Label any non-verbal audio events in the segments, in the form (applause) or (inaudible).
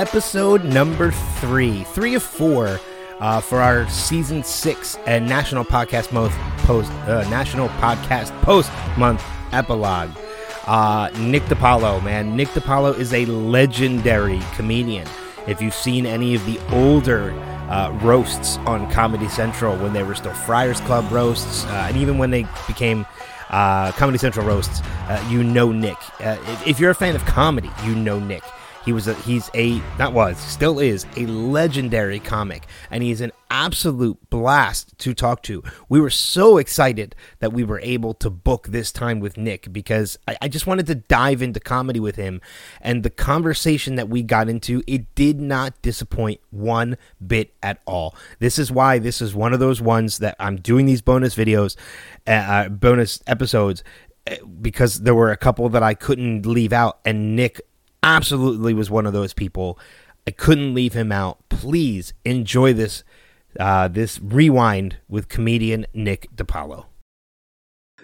episode number three, three of four uh, for our season six and National Podcast Month post uh, National Podcast Post Month epilogue. Uh, Nick DiPaolo, man, Nick DiPaolo is a legendary comedian. If you've seen any of the older uh, roasts on Comedy Central when they were still Friars Club roasts, uh, and even when they became uh, Comedy Central roasts, uh, you know Nick. Uh, if you're a fan of comedy, you know Nick. He was a, he's a that was still is a legendary comic, and he's an absolute blast to talk to. We were so excited that we were able to book this time with Nick because I, I just wanted to dive into comedy with him, and the conversation that we got into it did not disappoint one bit at all. This is why this is one of those ones that I'm doing these bonus videos, uh, uh bonus episodes uh, because there were a couple that I couldn't leave out, and Nick absolutely was one of those people. I couldn't leave him out. Please enjoy this uh, this rewind with comedian Nick DiPaolo.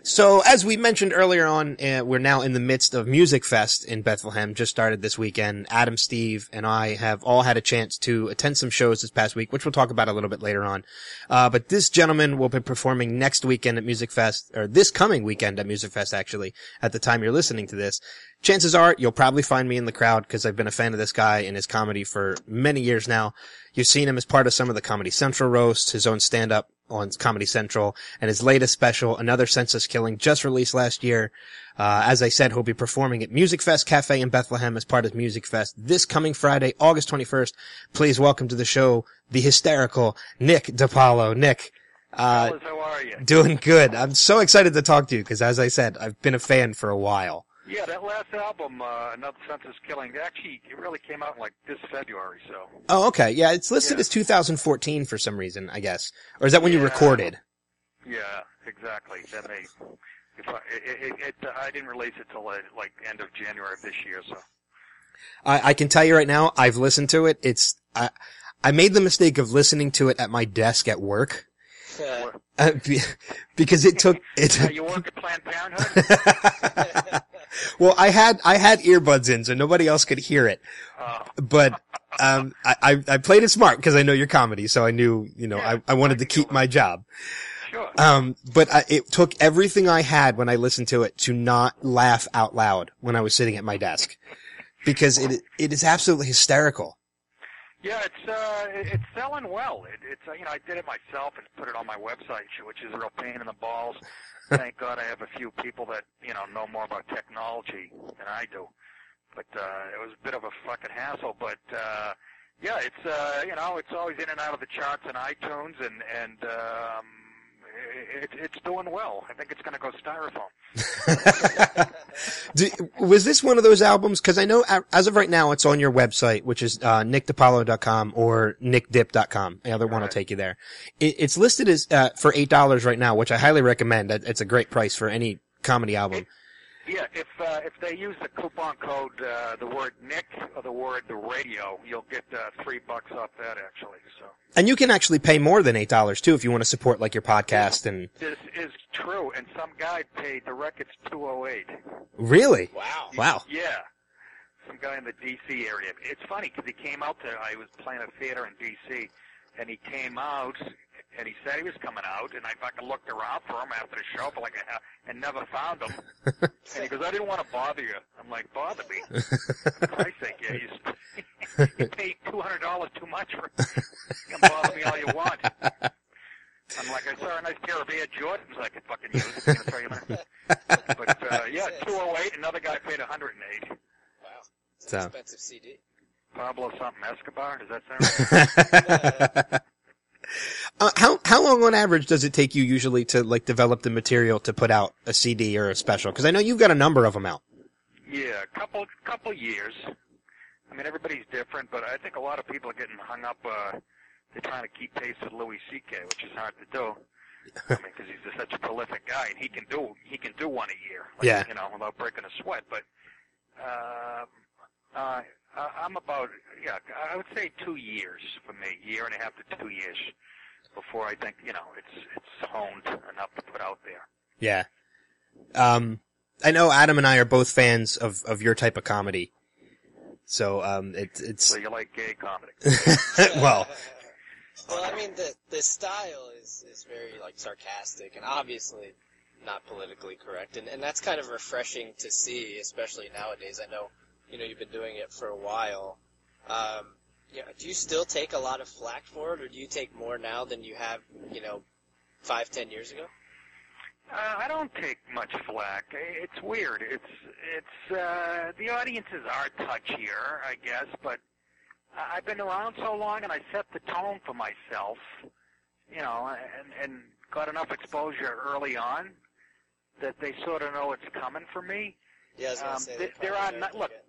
So, as we mentioned earlier on, uh, we're now in the midst of Musikfest in Bethlehem. Just started this weekend. Adam, Steve, and I have all had a chance to attend some shows this past week, which we'll talk about a little bit later on. Uh, but this gentleman will be performing next weekend at Musikfest, or this coming weekend at Musikfest, actually, at the time you're listening to this. Chances are you'll probably find me in the crowd because I've been a fan of this guy and his comedy for many years now. You've seen him as part of some of the Comedy Central roasts, his own stand-up on Comedy Central, and his latest special, Another Senseless Killing, just released last year. Uh, as I said, he'll be performing at Musikfest Cafe in Bethlehem as part of Musikfest this coming Friday, August 21st. Please welcome to the show the hysterical Nick DiPaolo. Nick, uh, how are you? Doing good. I'm so excited to talk to you because, as I said, I've been a fan for a while. Yeah, that last album, uh, Another Senseless Killing, actually, it really came out like this February, so. Oh, okay. Yeah, it's listed yeah. as 2014 for some reason, I guess. Or is that when yeah. you recorded? Yeah, exactly. That may, if I, it, it, it, I didn't release it till like, like end of January of this year, so. I, I can tell you right now, I've listened to it. It's, I, I made the mistake of listening to it at my desk at work. Uh, because it took it. you work at Planned Parenthood. (laughs) well, I had I had earbuds in, so nobody else could hear it. But um, I I played it smart because I know your comedy, so I knew you know yeah, I I wanted to keep my job. Sure. Um, but I, it took everything I had when I listened to it to not laugh out loud when I was sitting at my desk, because it it is absolutely hysterical. Yeah, it's uh, it's selling well. It, it's uh, you know I did it myself and put it on my website, which is a real pain in the balls. (laughs) Thank God I have a few people that you know know more about technology than I do. But uh, it was a bit of a fucking hassle. But uh, yeah, it's uh, you know it's always in and out of the charts on iTunes and and um, it, it's doing well. I think it's going to go styrofoam. (laughs) was this one of those albums? Because I know as of right now, it's on your website, which is uh, nickdipaolo.com or nickdip.com. The other one will take you there. It, it's listed as uh, for eight dollars right now, which I highly recommend. It's a great price for any comedy album. It, yeah, if uh, if they use the coupon code, uh, the word Nick or the word the radio, you'll get uh, three bucks off that actually. So. And you can actually pay more than eight dollars too if you want to support like your podcast and. This is true, and some guy paid the record's two oh eight. Really? Wow. Wow. Yeah. Some guy in the D.C. area. It's funny because he came out to. I was playing a theater in D.C. and he came out and he said he was coming out, and I fucking looked around for him after the show for like a half, and never found him. (laughs) and he goes, I didn't want to bother you. I'm like, bother me? for (laughs) Christ's sake, yeah, you, (laughs) you paid two hundred dollars too much for. You can bother me all you want. I'm like, I saw a nice pair of Air Jordans I could fucking use. but uh, yeah, two oh eight. Another guy paid a hundred and eight. Wow, it's an so. expensive CD. Pablo something Escobar. Does that sound right? Uh, how how long on average does it take you usually to like develop the material to put out a CD or a special? Because I know you've got a number of them out. Yeah, a couple couple years. I mean, everybody's different, but I think a lot of people are getting hung up. Uh, they're trying to keep pace with Louis C.K., which is hard to do. I mean, because he's such a prolific guy, and he can do he can do one a year. Like, yeah. You know, without breaking a sweat. But uh, uh, I'm about yeah, I would say two years for me, year and a half to two years before I think you know it's it's honed enough to put out there. Yeah. Um, I know Adam and I are both fans of of your type of comedy. So um, it's it's So you like gay comedy? (laughs) well, Well, I mean, the the style is is very like sarcastic and obviously not politically correct, and and that's kind of refreshing to see, especially nowadays. I know, you know, you've been doing it for a while. Um, yeah, do you still take a lot of flack for it, or do you take more now than you have, you know, five, ten years ago? Uh, I don't take much flack. It's weird. It's it's uh, the audiences are touchier, I guess, but I've been around so long and I set the tone for myself, you know, and and got enough exposure early on that they sort of know it's coming for me. Yeah, Um, say th- there are know not- look, get-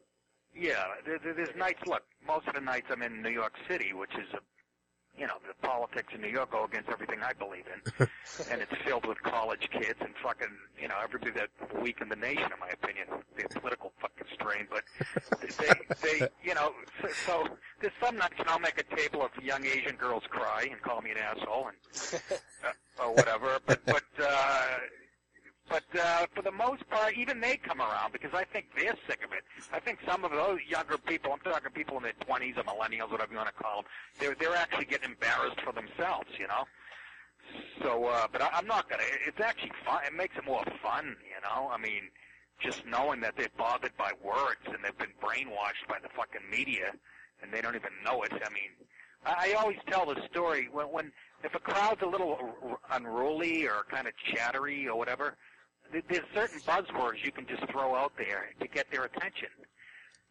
Yeah, there, there- there's nights. Look, most of the nights I'm in New York City, which is a, you know, the politics in New York go against everything I believe in, (laughs) and it's filled with college kids and fucking, you know, everybody that weak in the nation, in my opinion, the political fucking strain. But they, they, you know, so, so there's some nights I'll make a table of young Asian girls cry and call me an asshole and (laughs) uh, or whatever. But but uh, but uh, for the most part, even they come around because I think they're sick of it. I think some of those younger people, I'm talking people in their 20s or millennials, whatever you want to call them, they're they're actually getting embarrassed for themselves, you know. So, uh, but I, I'm not gonna. It's actually fun. It makes it more fun, you know. I mean, just knowing that they're bothered by words and they've been brainwashed by the fucking media and they don't even know it. I mean, I, I always tell the story when when if a crowd's a little unruly or kind of chattery or whatever, there's certain buzzwords you can just throw out there to get their attention.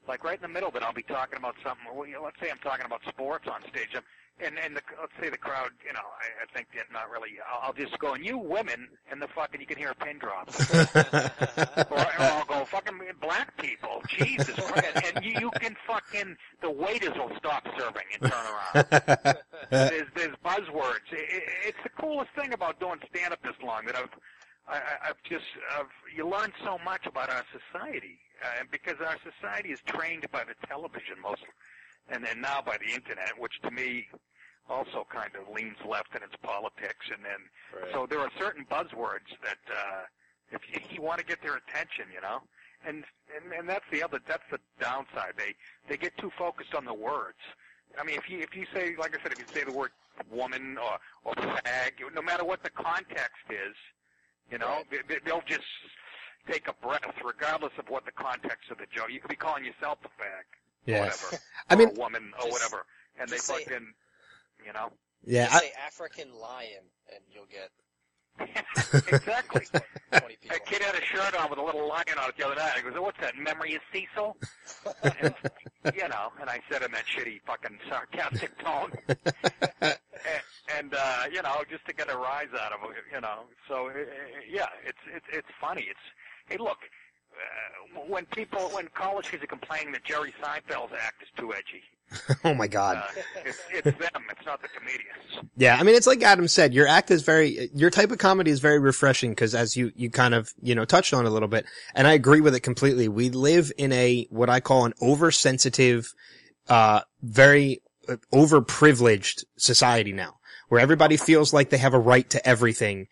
Like right in the middle of it, I'll be talking about something. Well, you know, let's say I'm talking about sports on stage, um, and and the, let's say the crowd, you know, I, I think that not really. I'll, I'll just go, and you women, and the fucking, you can hear a pin drop, (laughs) or, or I'll go, fucking black people, Jesus Christ, and you, you can fucking, the waiters will stop serving and turn around (laughs) there's there's buzzwords. It, it, it's the coolest thing about doing stand up this long that I've I, I've just I've, you learn so much about our society, uh, and because our society is trained by the television mostly, and then now by the internet, which to me also kind of leans left in its politics, and then Right. so there are certain buzzwords that uh, if you, (laughs) you want to get their attention, you know, and, and and that's the other that's the downside. They they get too focused on the words. I mean, if you if you say like I said, if you say the word woman or or fag, no matter what the context is, you know, Right. they, they- they'll just take a breath, regardless of what the context of the joke. You could be calling yourself a fag, or yeah. whatever, (laughs) I or mean, a woman or just- whatever, and they just say- fucking, you know, yeah. Just I, say African lion, and you'll get (laughs) (laughs) exactly. 20 people. A kid had a shirt on with a little lion on it the other night. He goes, "What's that? Memory of Cecil?" and, you know, and I said in that shitty fucking sarcastic tone, and, and uh, you know, just to get a rise out of it, you know. So uh, yeah, it's it's it's funny. It's hey, look, uh, when people when college kids are complaining that Jerry Seinfeld's act is too edgy, (laughs) oh my God. uh, it's it's them. It's not the comedians. Yeah, I mean, it's like Adam said, your act is very, your type of comedy is very refreshing because as you, you kind of, you know, touched on a little bit, and I agree with it completely. We live in a, what I call an oversensitive, uh, very uh, overprivileged society now where everybody feels like they have a right to everything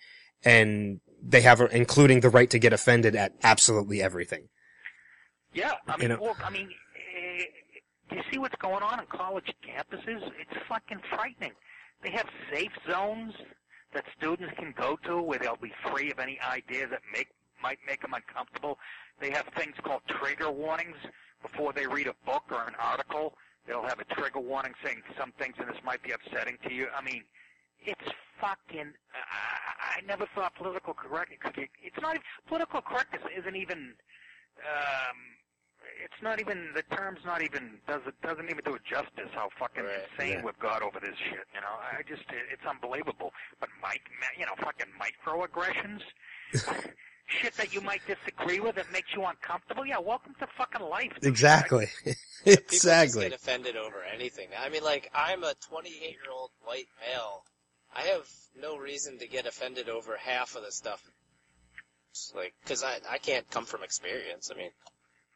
and they have, a, including the right to get offended at absolutely everything. Yeah, I You mean, know- look, I mean, eh, do you see what's going on on college campuses? It's fucking frightening. They have safe zones that students can go to where they'll be free of any ideas that make might make them uncomfortable. They have things called trigger warnings before they read a book or an article. They'll have a trigger warning saying some things in this might be upsetting to you. I mean, it's fucking. I, I never thought political correctness. It's not political correctness. Isn't even. Um, it's not even the term's not even does it doesn't even do it justice how fucking Right, insane yeah. we've got over this shit. You know, I just it, it's unbelievable. But Mike, you know, fucking microaggressions, (laughs) shit that you might disagree with that makes you uncomfortable. Yeah, welcome to fucking life. douchebag. (laughs) Exactly. People just exactly. get offended over anything. I mean, like, I'm a 28 year old white male. I have no reason to get offended over half of the stuff. It's like, cause I, I can't come from experience. I mean,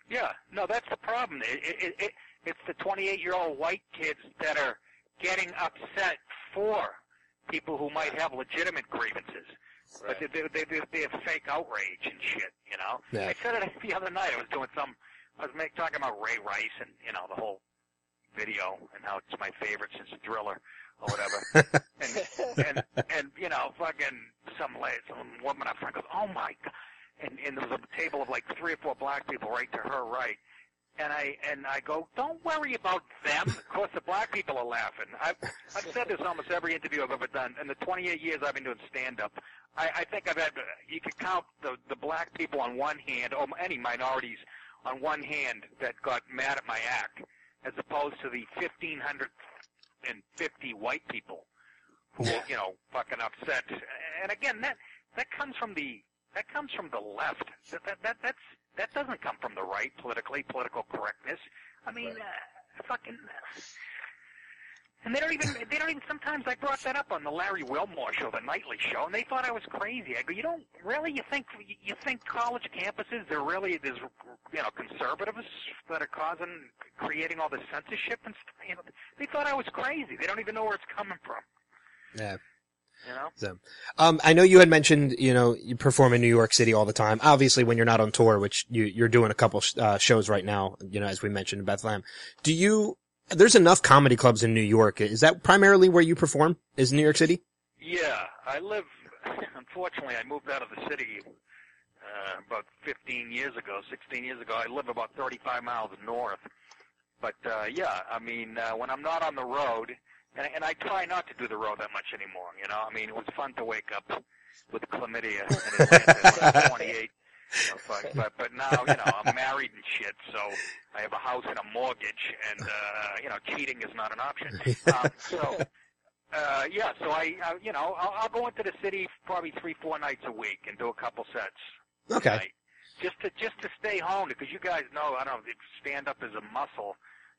Yeah, no, that's the problem. It, it, it, it's the 28-year-old white kids that are getting upset for people who might have legitimate grievances. But right. they, they, they, they have fake outrage and shit, you know? Yeah. I said it (laughs) the other night. I was doing some I was make, talking about Ray Rice and you know the whole video and how it's my favorite since Thriller or whatever. (laughs) and and and you know, fucking some lady, some woman up front goes, "Oh my god!" And and there was a table of like three or four black people right to her right. And I and I go, don't worry about them. Of course, the black people are laughing. I've I've said this almost every interview I've ever done. In the 28 years I've been doing stand up, I, I think I've had you could count the the black people on one hand, or any minorities on one hand that got mad at my act, as opposed to the 1,550 white people who were, you know, (laughs) fucking upset. And again, that that comes from the that comes from the left. That that, that that's that doesn't come from the right politically, political correctness. I mean, Right. uh, fucking. And they don't even, they don't even, sometimes I brought that up on the Larry Wilmore show, the nightly show, and they thought I was crazy. I go, you don't, really, you think, you think college campuses, they're really, there's, you know, conservatives that are causing, creating all this censorship and stuff, you know, they thought I was crazy. They don't even know where it's coming from, Yeah. you know? So, um, I know you had mentioned, you know, you perform in New York City all the time. Obviously, when you're not on tour, which you, you're doing a couple uh, shows right now, you know, as we mentioned in Bethlehem. Do you? There's enough comedy clubs in New York. Is that primarily where you perform? Is New York City? Yeah, I live. (laughs) Unfortunately, I moved out of the city uh, about 15 years ago, 16 years ago. I live about 35 miles north. But uh, yeah, I mean, uh, when I'm not on the road, and, and I try not to do the road that much anymore. You know, I mean, it was fun to wake up with chlamydia in Atlanta when I was (laughs) 28. You (laughs) know, but, but but now you know I'm married and shit, so I have a house and a mortgage, and uh, you know cheating is not an option. Um, so uh, yeah, so I, uh, you know, I'll, I'll go into the city probably three, four nights a week and do a couple sets. Okay. night. Just to just to stay home because you guys know I don't know stand up is a muscle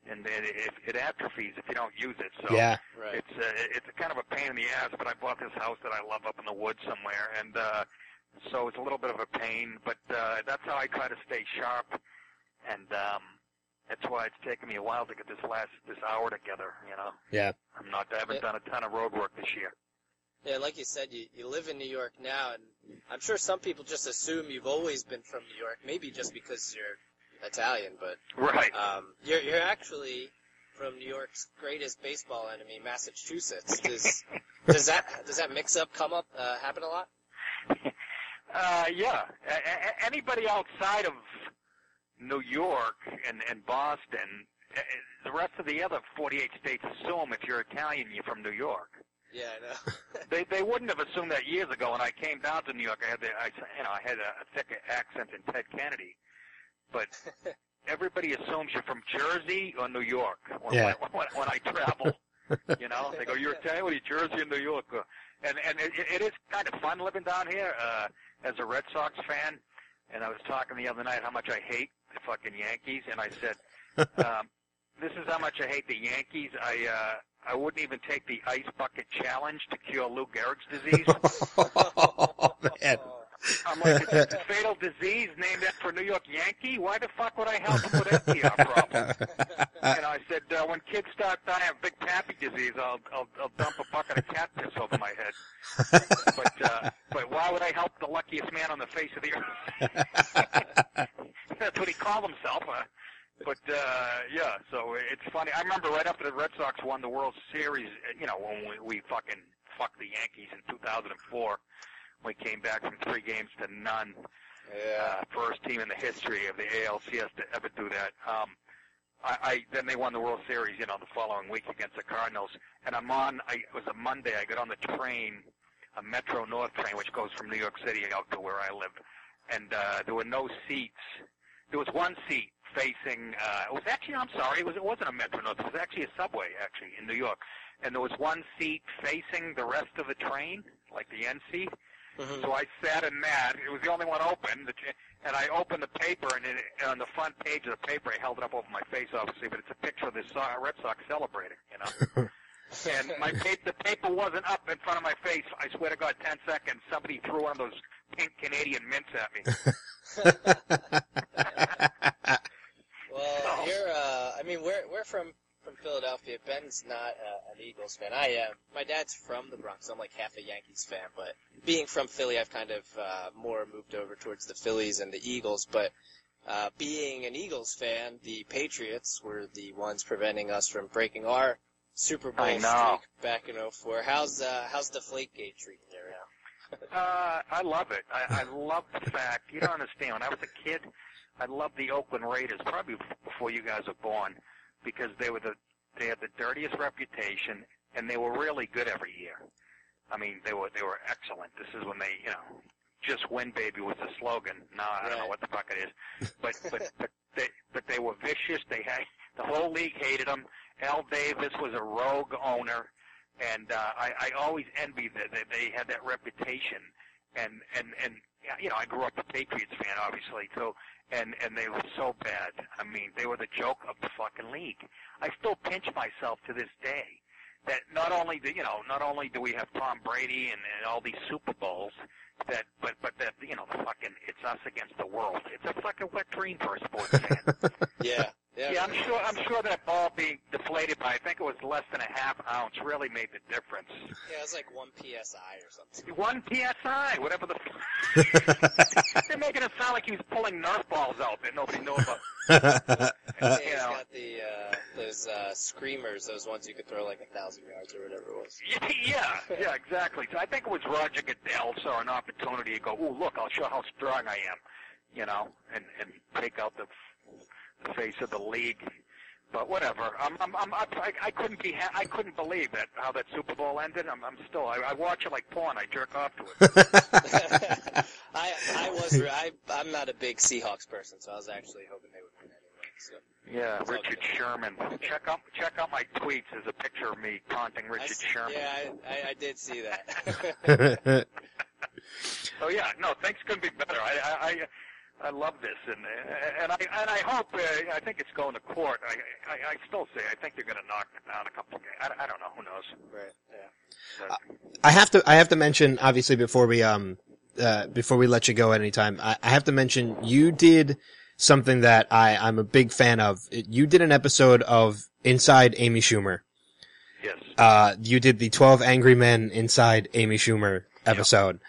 and it, it, it atrophies if you don't use it. So Yeah. Right. it's uh, it's a kind of a pain in the ass. But I bought this house that I love up in the woods somewhere, and uh, so it's a little bit of a pain. But uh, that's how I try to stay sharp, and um, that's why it's taken me a while to get this last this hour together. You know. Yeah. I'm not. I haven't Yeah. done a ton of road work this year. Yeah, like you said, you, you live in New York now, and I'm sure some people just assume you've always been from New York, maybe just because you're Italian, but Right. um, you're you're actually from New York's greatest baseball enemy, Massachusetts. Does (laughs) does that does that mix up come up uh, happen a lot? (laughs) Uh, yeah. A- a- anybody outside of New York and, and Boston, uh, the rest of the other 48 states assume if you're Italian, you're from New York. Yeah, I know. (laughs) (laughs) They they wouldn't have assumed that years ago. When I came down to New York, I had the I you know I had a, a thick accent in Ted Kennedy, but (laughs) everybody assumes you're from Jersey or New York when, Yeah. when, when, when I travel. You know, they go, "You're Italian, what are you, Jersey or New York?" And and it, it is kind of fun living down here uh, as a Red Sox fan. And I was talking the other night how much I hate the fucking Yankees, and I said, (laughs) um, "This is how much I hate the Yankees. I uh, I wouldn't even take the ice bucket challenge to cure Lou Gehrig's disease. (laughs) oh, man. I'm like, it's a fatal disease named after a New York Yankee. Why the fuck would I help him with FDR problems? And I said, uh, when kids start dying of Big Papi disease, I'll, I'll, I'll dump a bucket of cat piss over my head. But, uh, but why would I help the luckiest man on the face of the earth? (laughs) That's what he called himself. Uh, but, uh, yeah, so it's funny. I remember right after the Red Sox won the World Series, you know, when we, we fucking fucked the Yankees in 2004. We came back from three games to none Yeah. uh, first team in the history of the ALCS to ever do that. Um, I, I then they won the World Series, you know, the following week against the Cardinals. And I'm on. I, it was a Monday. I got on the train, a Metro North train, which goes from New York City out to where I live, and uh, there were no seats. There was one seat facing. Uh, it was actually. I'm sorry. It was. It wasn't a Metro North. It was actually a subway, actually, in New York. And there was one seat facing the rest of the train, like the end seat. Mhm. So I sat in that. It was the only one open. The, and I opened the paper, and it, on the front page of the paper, I held it up over my face, obviously, but it's a picture of the So- Red Sox celebrating, you know. (laughs) and my pa- the paper wasn't up in front of my face. I swear to God, ten seconds. Somebody threw one of those pink Canadian mints at me. (laughs) (laughs) Well, Oh. you're. Uh, I mean, we're we're from from Philadelphia. Ben's not uh, an Eagles fan. I am. My dad's from the Bronx. I'm like half a Yankees fan, but being from Philly, I've kind of uh, more moved over towards the Phillies and the Eagles. But uh, being an Eagles fan, the Patriots were the ones preventing us from breaking our Super Bowl streak back in 04. How's uh, how's Deflategate treating you now? (laughs) Uh, I love it. I, I love the fact you don't understand. When I was a kid, I loved the Oakland Raiders probably before you guys were born because they were the they had the dirtiest reputation and they were really good every year. I mean, they were they were excellent. This is when they you know just win baby was the slogan. Now I don't know what the fuck it is, but but (laughs) but they but they were vicious. They had the whole league hated them. Al Davis was a rogue owner, and uh, I, I always envied that, that they had that reputation. And and and you know, I grew up a Patriots fan, obviously too, and and they were so bad. I mean, they were the joke of the fucking league. I still pinch myself to this day that not only do you know, not only do we have Tom Brady and, and all these Super Bowls, that but but that you know, the fucking it's us against the world. It's a fucking wet dream for a sports fan. (laughs) Yeah, yeah. Yeah, I'm sure. I'm sure that ball being deflated by I think it was less than a half ounce really made the difference. Yeah, it was like one psi or something. One psi, whatever the. They're making it sound like he was pulling Nerf balls out that nobody knew about. (laughs) (laughs) Yeah, you he's know. got the uh, those uh, screamers, those ones you could throw like a thousand yards or whatever it was. (laughs) Yeah, yeah, exactly. So I think it was Roger Goodell saw an opportunity to go, "Ooh, look, I'll show how strong I am," you know, and and take out the, the face of the league. But whatever. I'm, I'm, I'm, I, I couldn't be, ha- I couldn't believe that how that Super Bowl ended. I'm, I'm still, I, I watch it like porn. I jerk off to it. I I was (laughs) I I'm not a big Seahawks person, so I was actually hoping they would win anyway. So Yeah, It's Richard. Sherman. Check out, check out my tweets. There's a picture of me taunting Richard s- Sherman. yeah, I, I I did see that. So (laughs) yeah, no, things couldn't be better. I, I, I, I love this, and and I and I hope. Uh, I think it's going to court. I, I, I still say I think they're going to knock down a couple. Games. I, I don't know. Who knows? right. Yeah. But, I have to I have to mention obviously before we um uh before we let you go at any time I, I have to mention you did something that I I'm a big fan of. You did an episode of Inside Amy Schumer. yes. Uh you did the 12 Angry Men Inside Amy Schumer episode.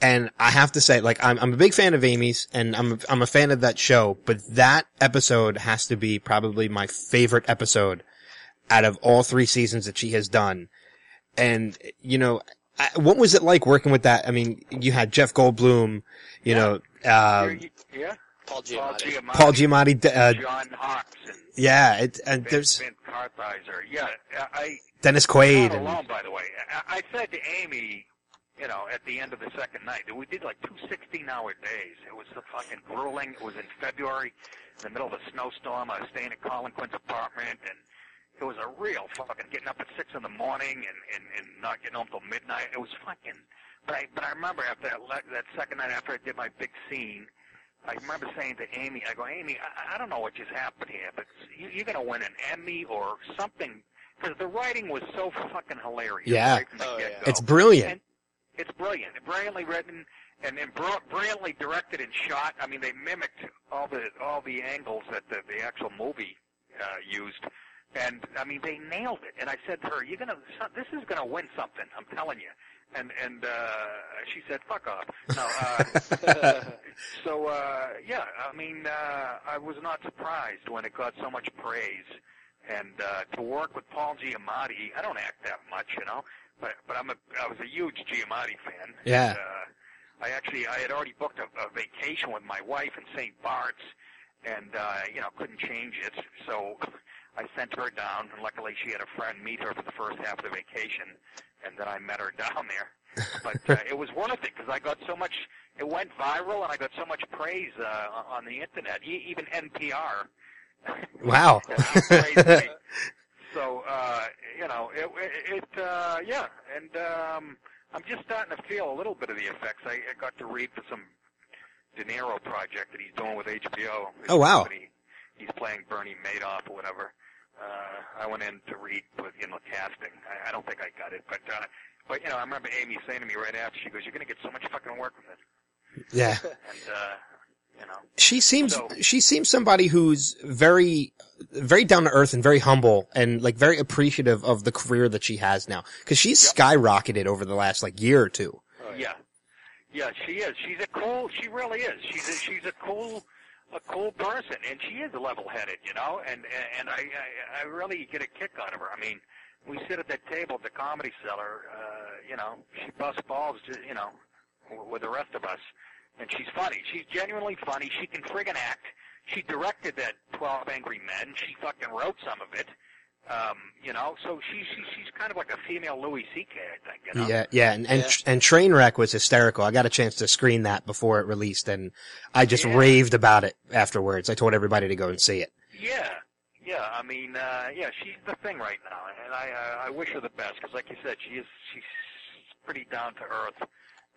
And I have to say, like, I'm, I'm a big fan of Amy's and I'm, I'm a fan of that show, but that episode has to be probably my favorite episode out of all three seasons that she has done. And, you know, I, what was it like working with that? I mean, you had Jeff Goldblum, you Yeah. know, uh, You- you- yeah. Paul Paul Giamatti. Giamatti, Paul Giamatti, uh, John Hawkes, yeah, it, and Ben, there's Ben Kartheiser. Yeah, I. Dennis Not Quaid and, alone, by the way. I, I said to Amy, you know, at the end of the second night, that we did like two 16-hour days. It was so fucking grueling. It was in February, in the middle of a snowstorm. I was staying at Colin Quinn's apartment, and it was a real fucking getting up at six in the morning and and, and not getting home till midnight. It was fucking. But I but I remember after that le- that second night after I did my big scene. I remember saying to Amy, I go, Amy, I, I don't know what just happened here, but you, you're going to win an Emmy or something because the writing was so fucking hilarious. Yeah. right Oh, yeah. it's brilliant. And it's brilliant, brilliantly written, and, and br- brilliantly directed and shot. I mean, they mimicked all the all the angles that the, the actual movie uh, used, and I mean, they nailed it. And I said to her, "You're gonna, this is gonna win something. I'm telling you." And and uh, she said, "Fuck off." No. Uh, (laughs) so uh, yeah, I mean, uh, I was not surprised when it got so much praise, and uh, to work with Paul Giamatti, I don't act that much, you know, but but I'm a I was a huge Giamatti fan. Yeah. And, uh, I actually I had already booked a, a vacation with my wife in St. Bart's, and uh, you know couldn't change it, so I sent her down, and luckily she had a friend meet her for the first half of the vacation, and then I met her (laughs) down there. But uh, it was worth it because I got so much. It went viral, and I got so much praise uh, on the internet. E- even NPR. (laughs) Wow. So uh, you know, it, it, uh, yeah, and um, I'm just starting to feel a little bit of the effects. I, I got to read for some De Niro project that he's doing with HBO. Oh, wow. He, he's playing Bernie Madoff or whatever. Uh, I went in to read with you know casting. I, I don't think I got it, but uh, but you know, I remember Amy saying to me right after she goes, "You're going to get so much fucking work with it," Yeah. and uh, you know, She seems So- she seems somebody who's very very down to earth and very humble and like very appreciative of the career that she has now because she's Yep. skyrocketed over the last like year or two. Oh, Yeah, yeah, she is. She's a cool. She really is. She's a, she's a cool a cool person, and she is level-headed, you know, and and I I, really get a kick out of her. I mean, we sit at that table at the Comedy Cellar, uh, you know, she busts balls, just, you know, with the rest of us, and she's funny. She's genuinely funny. She can friggin' act. She directed that Twelve Angry Men. She fucking wrote some of it. Um, you know, so she, she she's kind of like a female Louis C.K. I think. You know? Yeah, yeah, and and, Yeah. and Trainwreck was hysterical. I got a chance to screen that before it released, and I just Yeah. raved about it afterwards. I told everybody to go and see it. Yeah, yeah. I mean, uh, yeah, she's the thing right now, and I uh, I wish her the best because, like you said, she is she's pretty down to earth,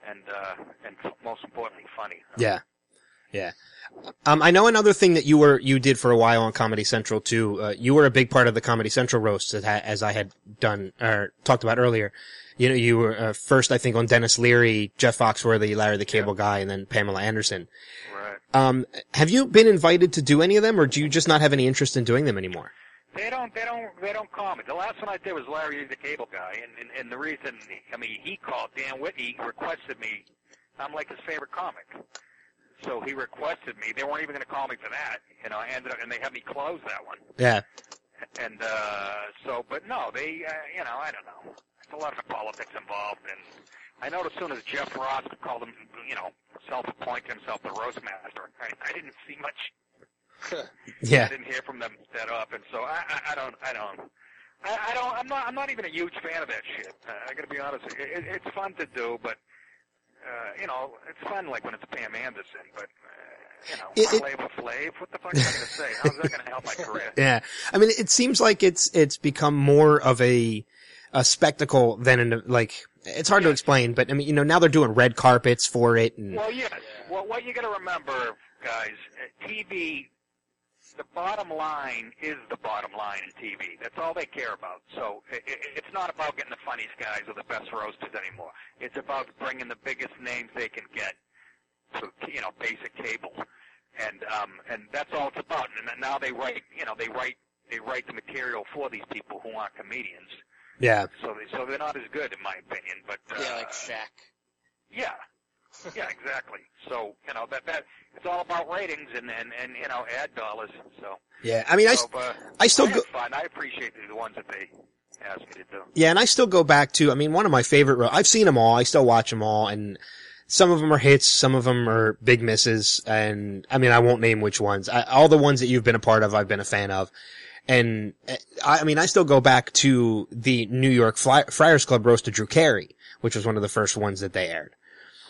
and uh, and most importantly, funny. Yeah, yeah. Um, I know another thing that you were you did for a while on Comedy Central too. Uh, you were a big part of the Comedy Central roast, as, as I had done or talked about earlier. You know, you were uh, first, I think, on Denis Leary, Jeff Foxworthy, Larry the Cable Guy, and then Pamela Anderson. Right. Um, have you been invited to do any of them, or do you just not have any interest in doing them anymore? They don't, they don't, they don't call me. The last one I did was Larry the Cable Guy, and and, and the reason, I mean, he called Dan Whitney requested me. I'm like his favorite comic, so he requested me. They weren't even going to call me for that, you know. I ended up, and they had me close that one. Yeah, And uh, so, but no, they, uh, you know, I don't know. There's a lot of politics involved, and I know as soon as Jeff Ross called him, you know, self-appointed himself the roast master, I, I didn't see much. (laughs) yeah. I didn't hear from them that often, so I, I, I don't, I don't. I, I don't. I'm not. I'm not even a huge fan of that shit. Uh, I got to be honest. It, it, it's fun to do, but uh, you know, it's fun like when it's Pam Anderson. But uh, you know, It- it- Flavor Flav. What the fuck am I going to say? How's that going to help my career? (laughs) yeah. I mean, it seems like it's it's become more of a a spectacle than an like. It's hard to explain, but I mean, you know, now they're doing red carpets for it, and Well, yes. Yeah. Well, what you got to remember, guys, uh, TV. The bottom line is the bottom line in TV. That's all they care about. So i i it's not about getting the funniest guys or the best roasters anymore. It's about bringing the biggest names they can get to you know basic cable, and um, and that's all it's about. And now they write, you know, they write they write the material for these people who aren't comedians. yeah, So they, so they're not as good in my opinion. But uh, yeah, like Shaq. yeah, (laughs) yeah, exactly. So you know that that it's all about ratings and and and you know ad dollars. So, yeah. I mean, I uh, I still I go. fun. I appreciate the ones that they ask me to do. Yeah, and I still go back to. I mean, one of my favorite. I've seen them all. I still watch them all, and some of them are hits, some of them are big misses, and I mean, I won't name which ones. I, all the ones that you've been a part of, I've been a fan of. And I, I mean, I still go back to the New York Fly, Friars Club roast of Drew Carey, which was one of the first ones that they aired.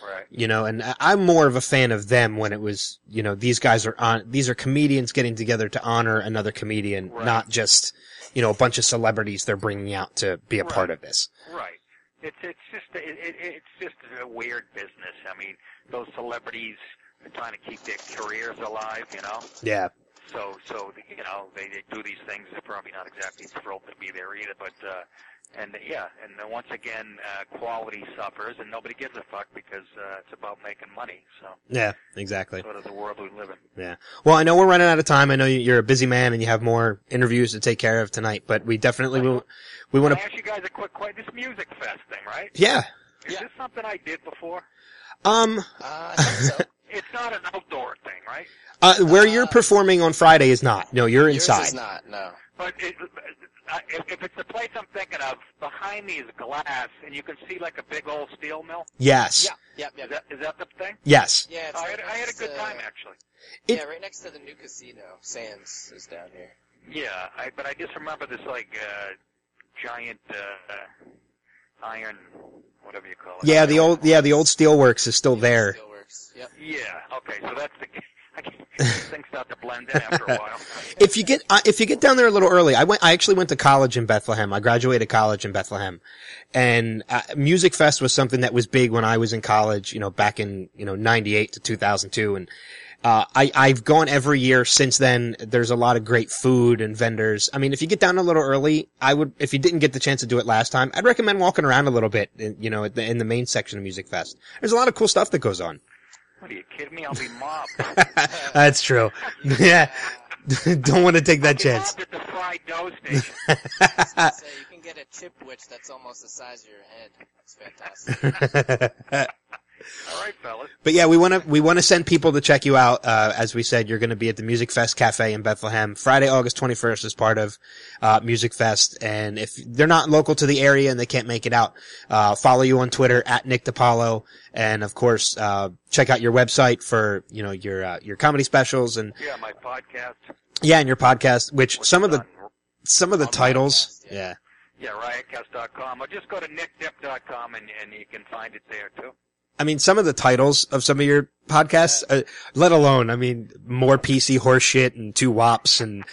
Right. You know, and I'm more of a fan of them when it was, you know, these guys are on, these are comedians getting together to honor another comedian, Right. not just, you know, a bunch of celebrities they're bringing out to be a part of this. Right. It's it's just it, it, it's just a weird business. I mean, those celebrities are trying to keep their careers alive. You know. Yeah. So so you know they, they do these things. They're probably not exactly thrilled to be there either. But uh, and yeah, and then once again, uh, quality suffers, and nobody gives a fuck because uh, it's about making money. So Yeah, exactly. sort of the world we live in. Yeah. Well, I know we're running out of time. I know you- you're a busy man and you have more interviews to take care of tonight, but we definitely will, we want Can I to, ask you guys a quick question? This music fest thing, right? yeah. Is Yeah. this something I did before? Um, Uh, so. (laughs) It's not an outdoor thing, right? uh, where you're performing on Friday is not. No, you're Yours inside. is not. No. But it, uh, if, if it's the place I'm thinking of, behind me is glass, and you can see like a big old steel mill. Yes. Yeah. Yep. Is that is that the thing? Yes. Yeah. It's I had, I had a good to- time actually. It- yeah, right next to the new casino. Sands is down here. Yeah, I, but I just remember this like uh, giant uh, iron, whatever you call it. Yeah, the old, yeah, the old steelworks is still there. Steelworks. Yep. Yeah. Okay, so that's the. I can, these things start to blend in after a (laughs) while. If you get, uh, if you get down there a little early, I went, I actually went to college in Bethlehem. I graduated college in Bethlehem. And, uh, Musikfest was something that was big when I was in college, you know, back in, you know, 98 to 2002. And, uh, I, I've gone every year since then. There's a lot of great food and vendors. I mean, if you get down a little early, I would, if you didn't get the chance to do it last time, I'd recommend walking around a little bit, in, you know, at the, in the main section of Musikfest. There's a lot of cool stuff that goes on. What are you kidding me? I'll be mobbed. (laughs) That's true. yeah. (laughs) Don't want to take that chance. at the fried dough station. (laughs) so you can get a chip witch that's almost the size of your head. It's fantastic. All right, fellas. But yeah, we want to we want to send people to check you out. Uh, as we said, you're going to be at the Musikfest Cafe in Bethlehem Friday, August 21st, as part of uh, Musikfest. And if they're not local to the area and they can't make it out, uh, follow you on Twitter at Nick DiPaolo, and of course, uh, check out your website for you know your uh, your comedy specials and Yeah, my podcast. yeah, and your podcast. Which which some of the some of the titles, Riotcast, yeah. yeah. yeah, riotcast.com, or just go to nickdip.com and, and you can find it there too. I mean, some of the titles of some of your podcasts, uh, let alone, I mean, more PC horseshit and two wops and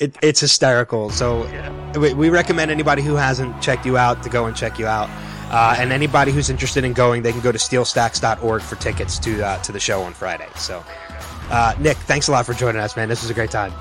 it, it's hysterical. So Yeah. we, we recommend anybody who hasn't checked you out to go and check you out. Uh, and anybody who's interested in going, they can go to steelstacks.org for tickets to, uh, to the show on Friday. So, uh, Nick, thanks a lot for joining us, man. This was a great time.